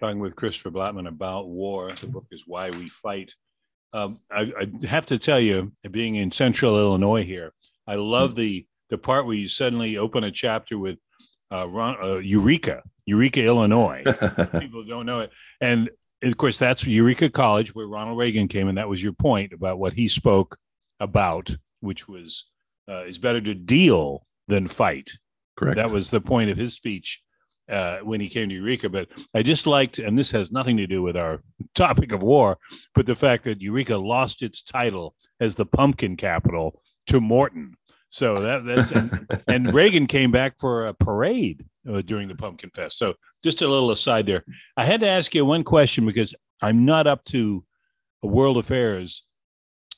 talking with Christopher Blattman about war. The book is Why We Fight. Um, I, I, have to tell you, being in Central Illinois here, I love the the part where you suddenly open a chapter with uh, Ron, uh, Eureka, Eureka, Illinois. People don't know it, and of course that's Eureka College where Ronald Reagan came, and that was your point about what he spoke about, which was uh, it's better to deal than fight. Correct. That was the point of his speech uh, when he came to Eureka. But I just liked, and this has nothing to do with our topic of war, but the fact that Eureka lost its title as the pumpkin capital to Morton. So that that's and, and Reagan came back for a parade uh, during the Pumpkin Fest. So just a little aside there. I had to ask you one question because I'm not up to world affairs.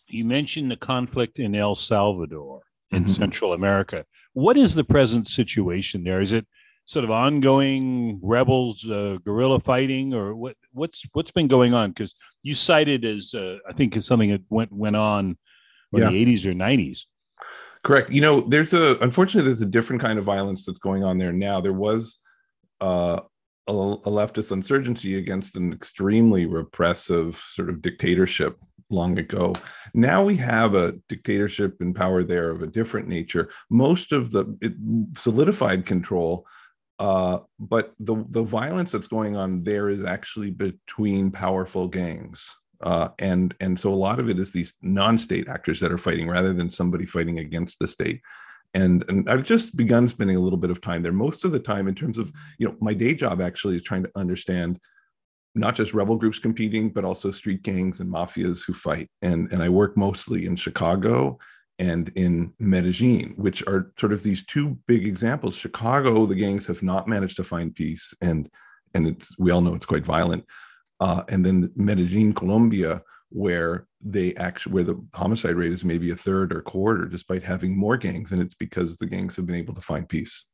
You mentioned the conflict in El Salvador in mm-hmm. Central America. What is the present situation there? Is it sort of ongoing rebels uh, guerrilla fighting or what what's what's been going on because you cited as uh, i think is something that went went on in yeah. the 80s or 90s correct you know there's a unfortunately there's a different kind of violence that's going on there now there was uh, a, a leftist insurgency against an extremely repressive sort of dictatorship long ago. Now we have a dictatorship in power there of a different nature. Most of the solidified control uh, but the the violence that's going on there is actually between powerful gangs, uh, and and so a lot of it is these non-state actors that are fighting rather than somebody fighting against the state. And, and I've just begun spending a little bit of time there. Most of the time, in terms of you know, my day job actually is trying to understand not just rebel groups competing, but also street gangs and mafias who fight. And and I work mostly in Chicago and in Medellin, which are sort of these two big examples. Chicago, the gangs have not managed to find peace, and and it's we all know it's quite violent. Uh, and then Medellin, Colombia, where they actually where the homicide rate is maybe a third or quarter, despite having more gangs, and it's because the gangs have been able to find peace.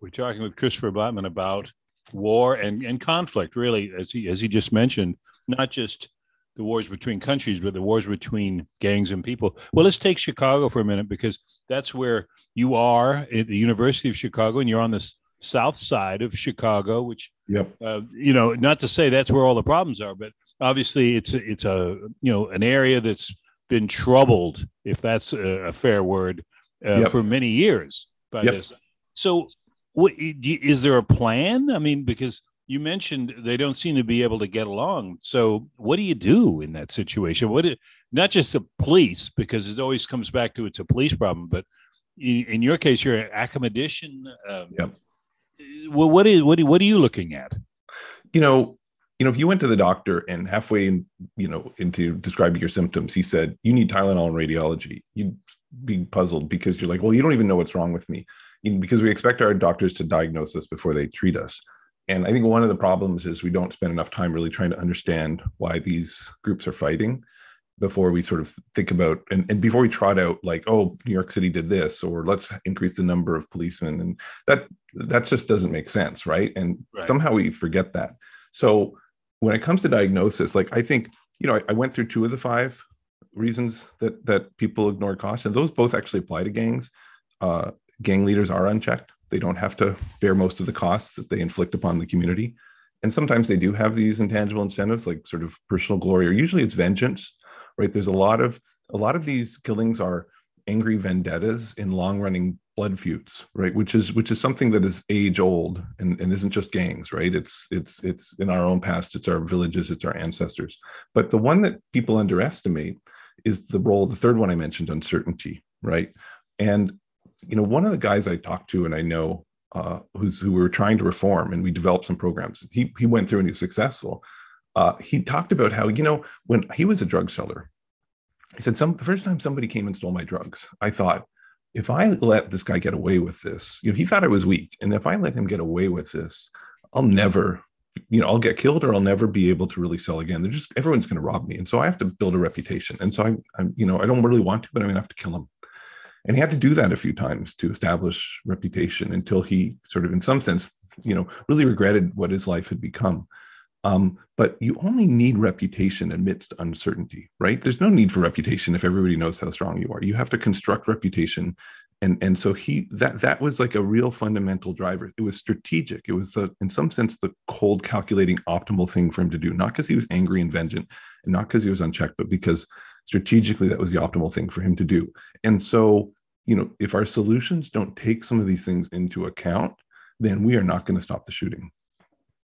We're talking with Christopher Blattman about war and, and conflict, really, as he as he just mentioned, not just the wars between countries, but the wars between gangs and people. Well, let's take Chicago for a minute because that's where you are at the University of Chicago, and you're on the south side of Chicago, which, yep. Uh, you know, not to say that's where all the problems are, but obviously it's a, it's a you know an area that's been troubled, if that's a, a fair word, uh, yep. for many years by yep. this. So, what, is there a plan? I mean, because you mentioned they don't seem to be able to get along. So, what do you do in that situation? What, is, not just the police, because it always comes back to it's a police problem, but in, your case, you're an academician. Um, yep. Well, what is what? What are you looking at? You know, you know, if you went to the doctor and halfway, in, you know, into describing your symptoms, he said you need Tylenol and radiology, you'd be puzzled because you're like, well, you don't even know what's wrong with me, because we expect our doctors to diagnose us before they treat us and I think one of the problems is we don't spend enough time really trying to understand why these groups are fighting before we sort of think about and, and before we trot out like oh new york city did this or let's increase the number of policemen. And that that just doesn't make sense right? And right. somehow we forget that. So when it comes to diagnosis like i think you know I, I went through two of the five reasons that that people ignore cost and those both actually apply to gangs. Uh, gang leaders are unchecked they don't have to bear most of the costs that they inflict upon the community. And sometimes they do have these intangible incentives like sort of personal glory, or usually it's vengeance, right? There's a lot of a lot of these killings are angry vendettas in long-running blood feuds, right? Which is which is something that is age old and, and isn't just gangs, right? It's it's it's in our own past, it's our villages, it's our ancestors. But the one that people underestimate is the role, the third one I mentioned, uncertainty, right? And you know, one of the guys I talked to and I know uh, who's who we were trying to reform, and we developed some programs. He he went through and he was successful. Uh, he talked about how you know when he was a drug seller, he said some the first time somebody came and stole my drugs, I thought if I let this guy get away with this, you know, he thought I was weak, and if I let him get away with this, I'll never you know, I'll get killed or I'll never be able to really sell again. They're just everyone's going to rob me, and so I have to build a reputation. And so I, I'm, you know, I don't really want to, but I'm going to have to kill him. And he had to do that a few times to establish reputation until he sort of, in some sense, you know, really regretted what his life had become. Um, but you only need reputation amidst uncertainty, right? There's no need for reputation if everybody knows how strong you are. You have to construct reputation and and so he that that was like a real fundamental driver it was strategic it was the in some sense the cold calculating optimal thing for him to do not because he was angry and vengeant and not because he was unchecked but because strategically that was the optimal thing for him to do and so you know if our solutions don't take some of these things into account then we are not going to stop the shooting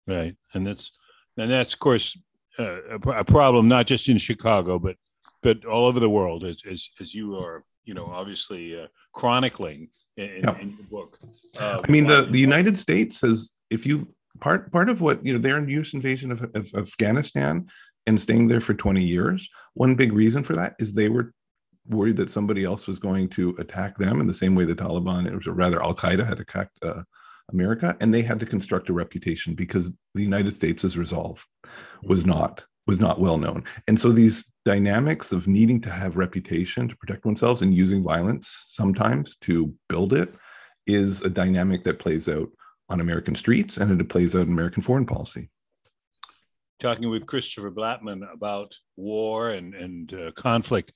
right and that's and that's of course uh, a, a problem not just in chicago but but all over the world as as, as you are you know obviously uh, chronicling in, yeah. in the book. Uh, I mean, the the United States has, if you part part of what you know, their U.S. invasion of, of, Afghanistan and staying there for 20 years. One big reason for that is they were worried that somebody else was going to attack them in the same way the Taliban, it was rather Al Qaeda had attacked uh, America, and they had to construct a reputation because the United States' resolve was mm-hmm. not was not well known. And so these dynamics of needing to have reputation to protect oneself and using violence sometimes to build it is a dynamic that plays out on American streets and it plays out in American foreign policy. Talking with Christopher Blattman about war and, and uh, conflict.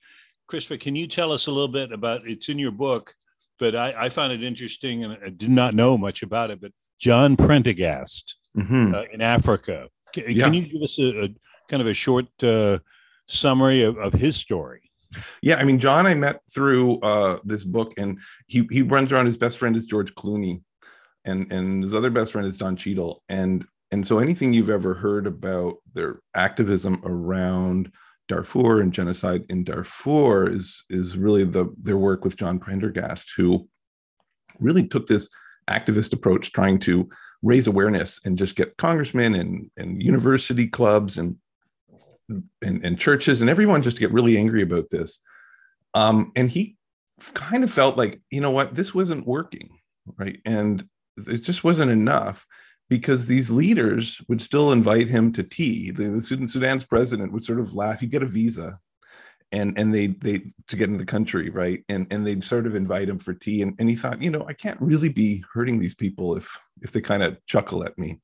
Christopher, can you tell us a little bit about it's in your book, but I, I found it interesting and I did not know much about it. But John Prendergast mm-hmm. uh, in Africa. Can, yeah. can, you give us a, a kind of a short uh, summary of, of his story. Yeah, I mean, John, I met through uh, this book, and he he runs around. His best friend is George Clooney, and and his other best friend is Don Cheadle, and and so anything you've ever heard about their activism around Darfur and genocide in Darfur is is really the their work with John Prendergast, who really took this activist approach, trying to raise awareness and just get congressmen and and university clubs and and, and churches and everyone just to get really angry about this. Um, and he kind of felt like, you know what, this wasn't working, right? And it just wasn't enough because these leaders would still invite him to tea. The, the Sudan, Sudan's president would sort of laugh. He'd get a visa, and and they they to get in the country, right? And and they'd sort of invite him for tea. And and he thought, you know, I can't really be hurting these people if if they kind of chuckle at me.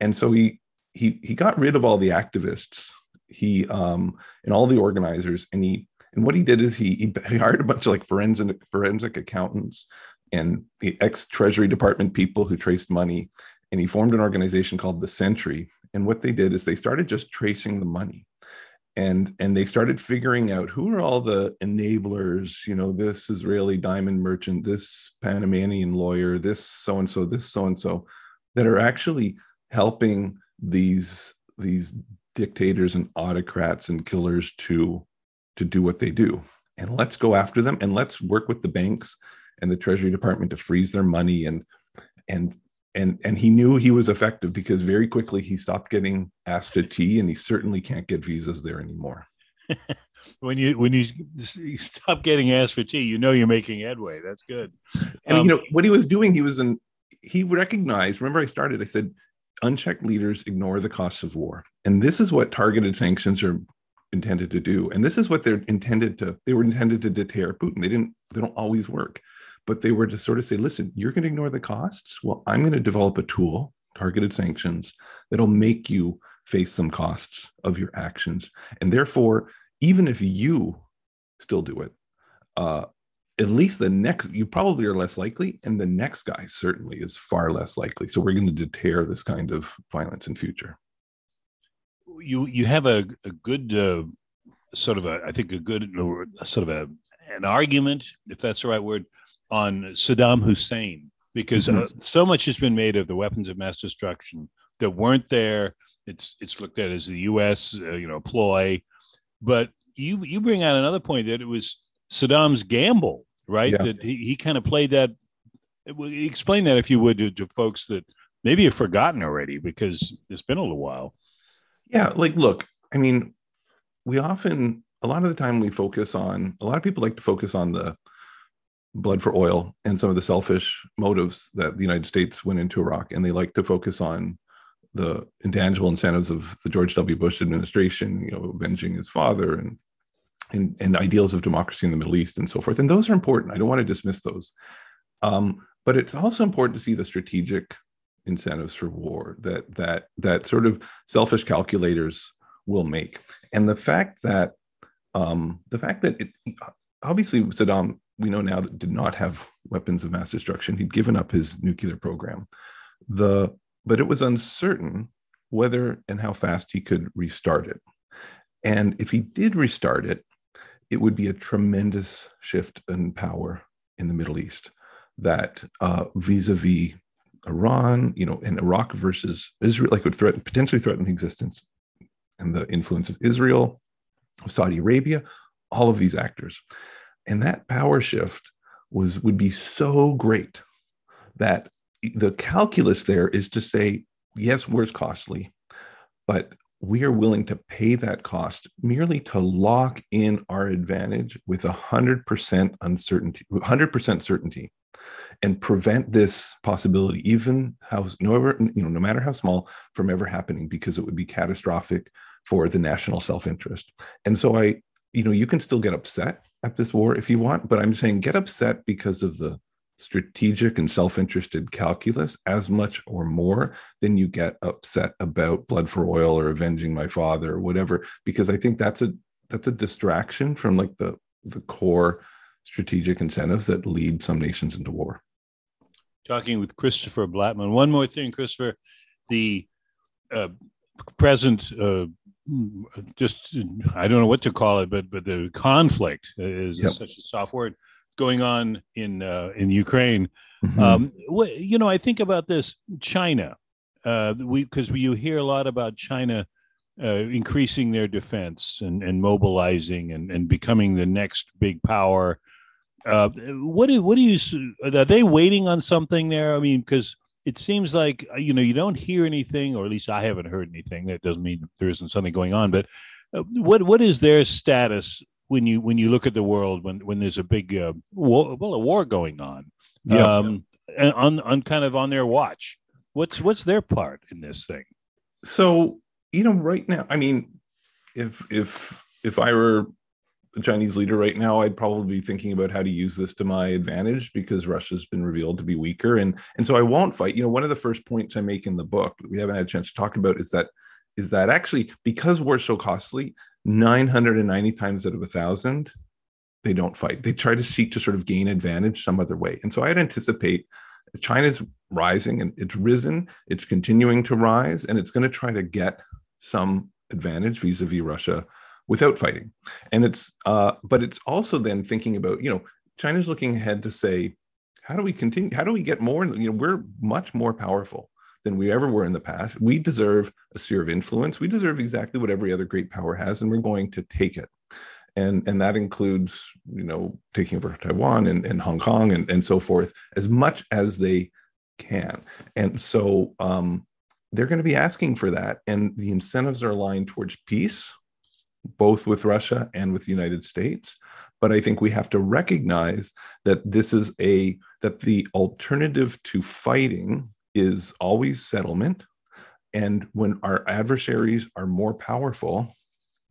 And so he he he got rid of all the activists he um and all the organizers and he and what he did is he he hired a bunch of like forensic forensic accountants and the ex treasury department people who traced money and he formed an organization called the Sentry. And what they did is they started just tracing the money. And and they started figuring out who are all the enablers you know this israeli diamond merchant this panamanian lawyer this so and so this so and so that are actually helping these these dictators and autocrats and killers to to do what they do. And let's go after them and let's work with the banks and the treasury department to freeze their money and and and and he knew he was effective because very quickly he stopped getting asked to tea and he certainly can't get visas there anymore when you when you, you stop getting asked for tea you know you're making headway that's good and um, you know what he was doing he was in he recognized remember i started i said unchecked leaders ignore the costs of war. And this is what targeted sanctions are intended to do. And this is what they're intended to, they were intended to deter Putin. They didn't, they don't always work, but they were to sort of say, listen, you're going to ignore the costs. Well, I'm going to develop a tool, targeted sanctions, that'll make you face some costs of your actions. And therefore, even if you still do it, uh, at least the next you probably are less likely and the next guy certainly is far less likely so we're going to deter this kind of violence in future you you have a, a good uh, sort of a i think a good sort of a an argument if that's the right word on saddam hussein because uh, mm-hmm. uh, so much has been made of the weapons of mass destruction that weren't there it's it's looked at as the us uh, you know ploy but you you bring out another point that it was saddam's gamble right? Yeah. That he, he kind of played that. Explain that if you would to, to folks that maybe have forgotten already because it's been a little while. Yeah, like look, I mean, we often a lot of the time we focus on a lot of people like to focus on the blood for oil and some of the selfish motives that the United States went into Iraq, and they like to focus on the intangible incentives of the George W. Bush administration, you know, avenging his father and and, and ideals of democracy in the Middle East and so forth. And those are important. I don't want to dismiss those. Um, but it's also important to see the strategic incentives for war that that that sort of selfish calculators will make. And the fact that um, the fact that it, obviously Saddam we know now that did not have weapons of mass destruction. He'd given up his nuclear program. The but it was uncertain whether and how fast he could restart it. And if he did restart it, it would be a tremendous shift in power in the Middle East. That uh, vis-a-vis Iran, you know, and Iraq versus Israel, like would threaten potentially threaten the existence and the influence of Israel, of Saudi Arabia, all of these actors. And that power shift was would be so great that the calculus there is to say, yes, war's costly, but we are willing to pay that cost merely to lock in our advantage with 100% uncertainty 100% certainty and prevent this possibility even how no, you know, no matter how small from ever happening because it would be catastrophic for the national self-interest. And so i you know you can still get upset at this war if you want but i'm saying get upset because of the strategic and self-interested calculus as much or more than you get upset about blood for oil or avenging my father or whatever because i think that's a that's a distraction from like the the core strategic incentives that lead some nations into war. Talking with christopher blattman. One more thing christopher. The uh, present uh, just i don't know what to call it but but the conflict is, yep. such a soft word going on in uh, in Ukraine. Mm-hmm. Um, you know, I think about this China. Uh, we because you hear a lot about China uh, increasing their defense and, and mobilizing and, and becoming the next big power. Uh, what do what do you are they waiting on something there? I mean, because it seems like uh, you know you don't hear anything, or at least I haven't heard anything. That doesn't mean there isn't something going on. But uh, what what is their status when you when you look at the world when when there's a big uh, war, well a war going on yeah. um and on on kind of on their watch what's what's their part in this thing so you know right now i mean if if if i were a chinese leader right now i'd probably be thinking about how to use this to my advantage because russia's been revealed to be weaker and and so i won't fight you know one of the first points i make in the book that we haven't had a chance to talk about is that is that actually because war's so costly 990 times out of a thousand, they don't fight. They try to seek to sort of gain advantage some other way. And so I'd anticipate China's rising and it's risen, it's continuing to rise, and it's going to try to get some advantage vis-a-vis Russia without fighting. And it's uh, but it's also then thinking about, you know, China's looking ahead to say, how do we continue? How do we get more? You know, we're much more powerful than we ever were in the past. We deserve a sphere of influence. We deserve exactly what every other great power has, and we're going to take it. And, and that includes, you know, taking over Taiwan and, and Hong Kong and, and so forth, as much as they can. And so um, they're going to be asking for that. And the incentives are aligned towards peace, both with Russia and with the United States. But I think we have to recognize that this is a that the alternative to fighting is always settlement. And when our adversaries are more powerful,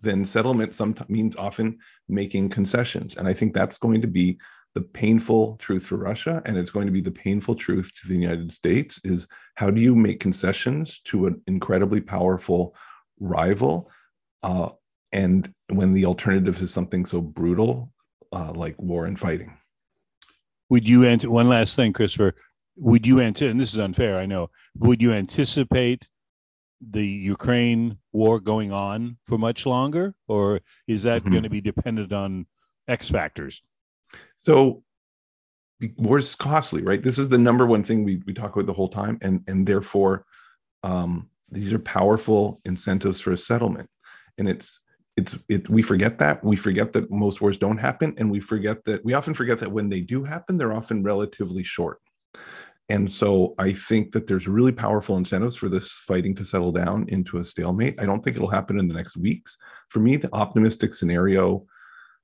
then settlement sometimes means often making concessions. And I think that's going to be the painful truth for Russia, and it's going to be the painful truth to the United States is how do you make concessions to an incredibly powerful rival? Uh, and when the alternative is something so brutal uh, like war and fighting. Would you enter one last thing, Christopher? would you anticipate, and this is unfair, I know, would you anticipate the Ukraine war going on for much longer, or is that mm-hmm. going to be dependent on X factors? So, war is costly, right? This is the number one thing we, we talk about the whole time, and and therefore, um, these are powerful incentives for a settlement, and it's it's it we forget that we forget that most wars don't happen and we forget that we often forget that when they do happen they're often relatively short and so I think that there's really powerful incentives for this fighting to settle down into a stalemate. I don't think it'll happen in the next weeks. For me, the optimistic scenario,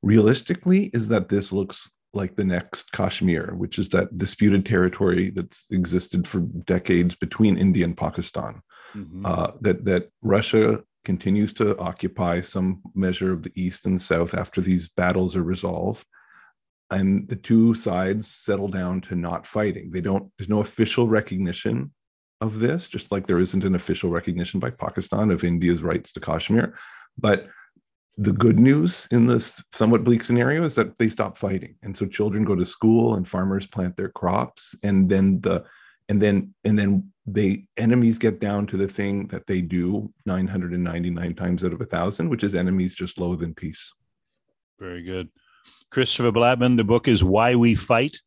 realistically, is that this looks like the next Kashmir, which is that disputed territory that's existed for decades between India and Pakistan. Mm-hmm. Uh, that that Russia continues to occupy some measure of the east and south after these battles are resolved and the two sides settle down to not fighting. They don't, there's no official recognition of this, just like there isn't an official recognition by Pakistan of India's rights to Kashmir. But the good news in this somewhat bleak scenario is that they stop fighting and so children go to school and farmers plant their crops and then the and then and then they enemies get down to the thing that they do 999 times out of a thousand which is enemies just loathe in peace very good christopher blattman the book is why we fight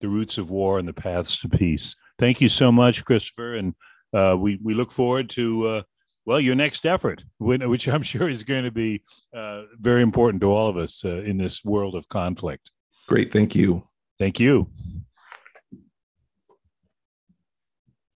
the roots of war and the paths to peace thank you so much christopher and uh, we we look forward to uh, well, your next effort, which I'm sure is going to be uh, very important to all of us uh, in this world of conflict. Great. Thank you. Thank you.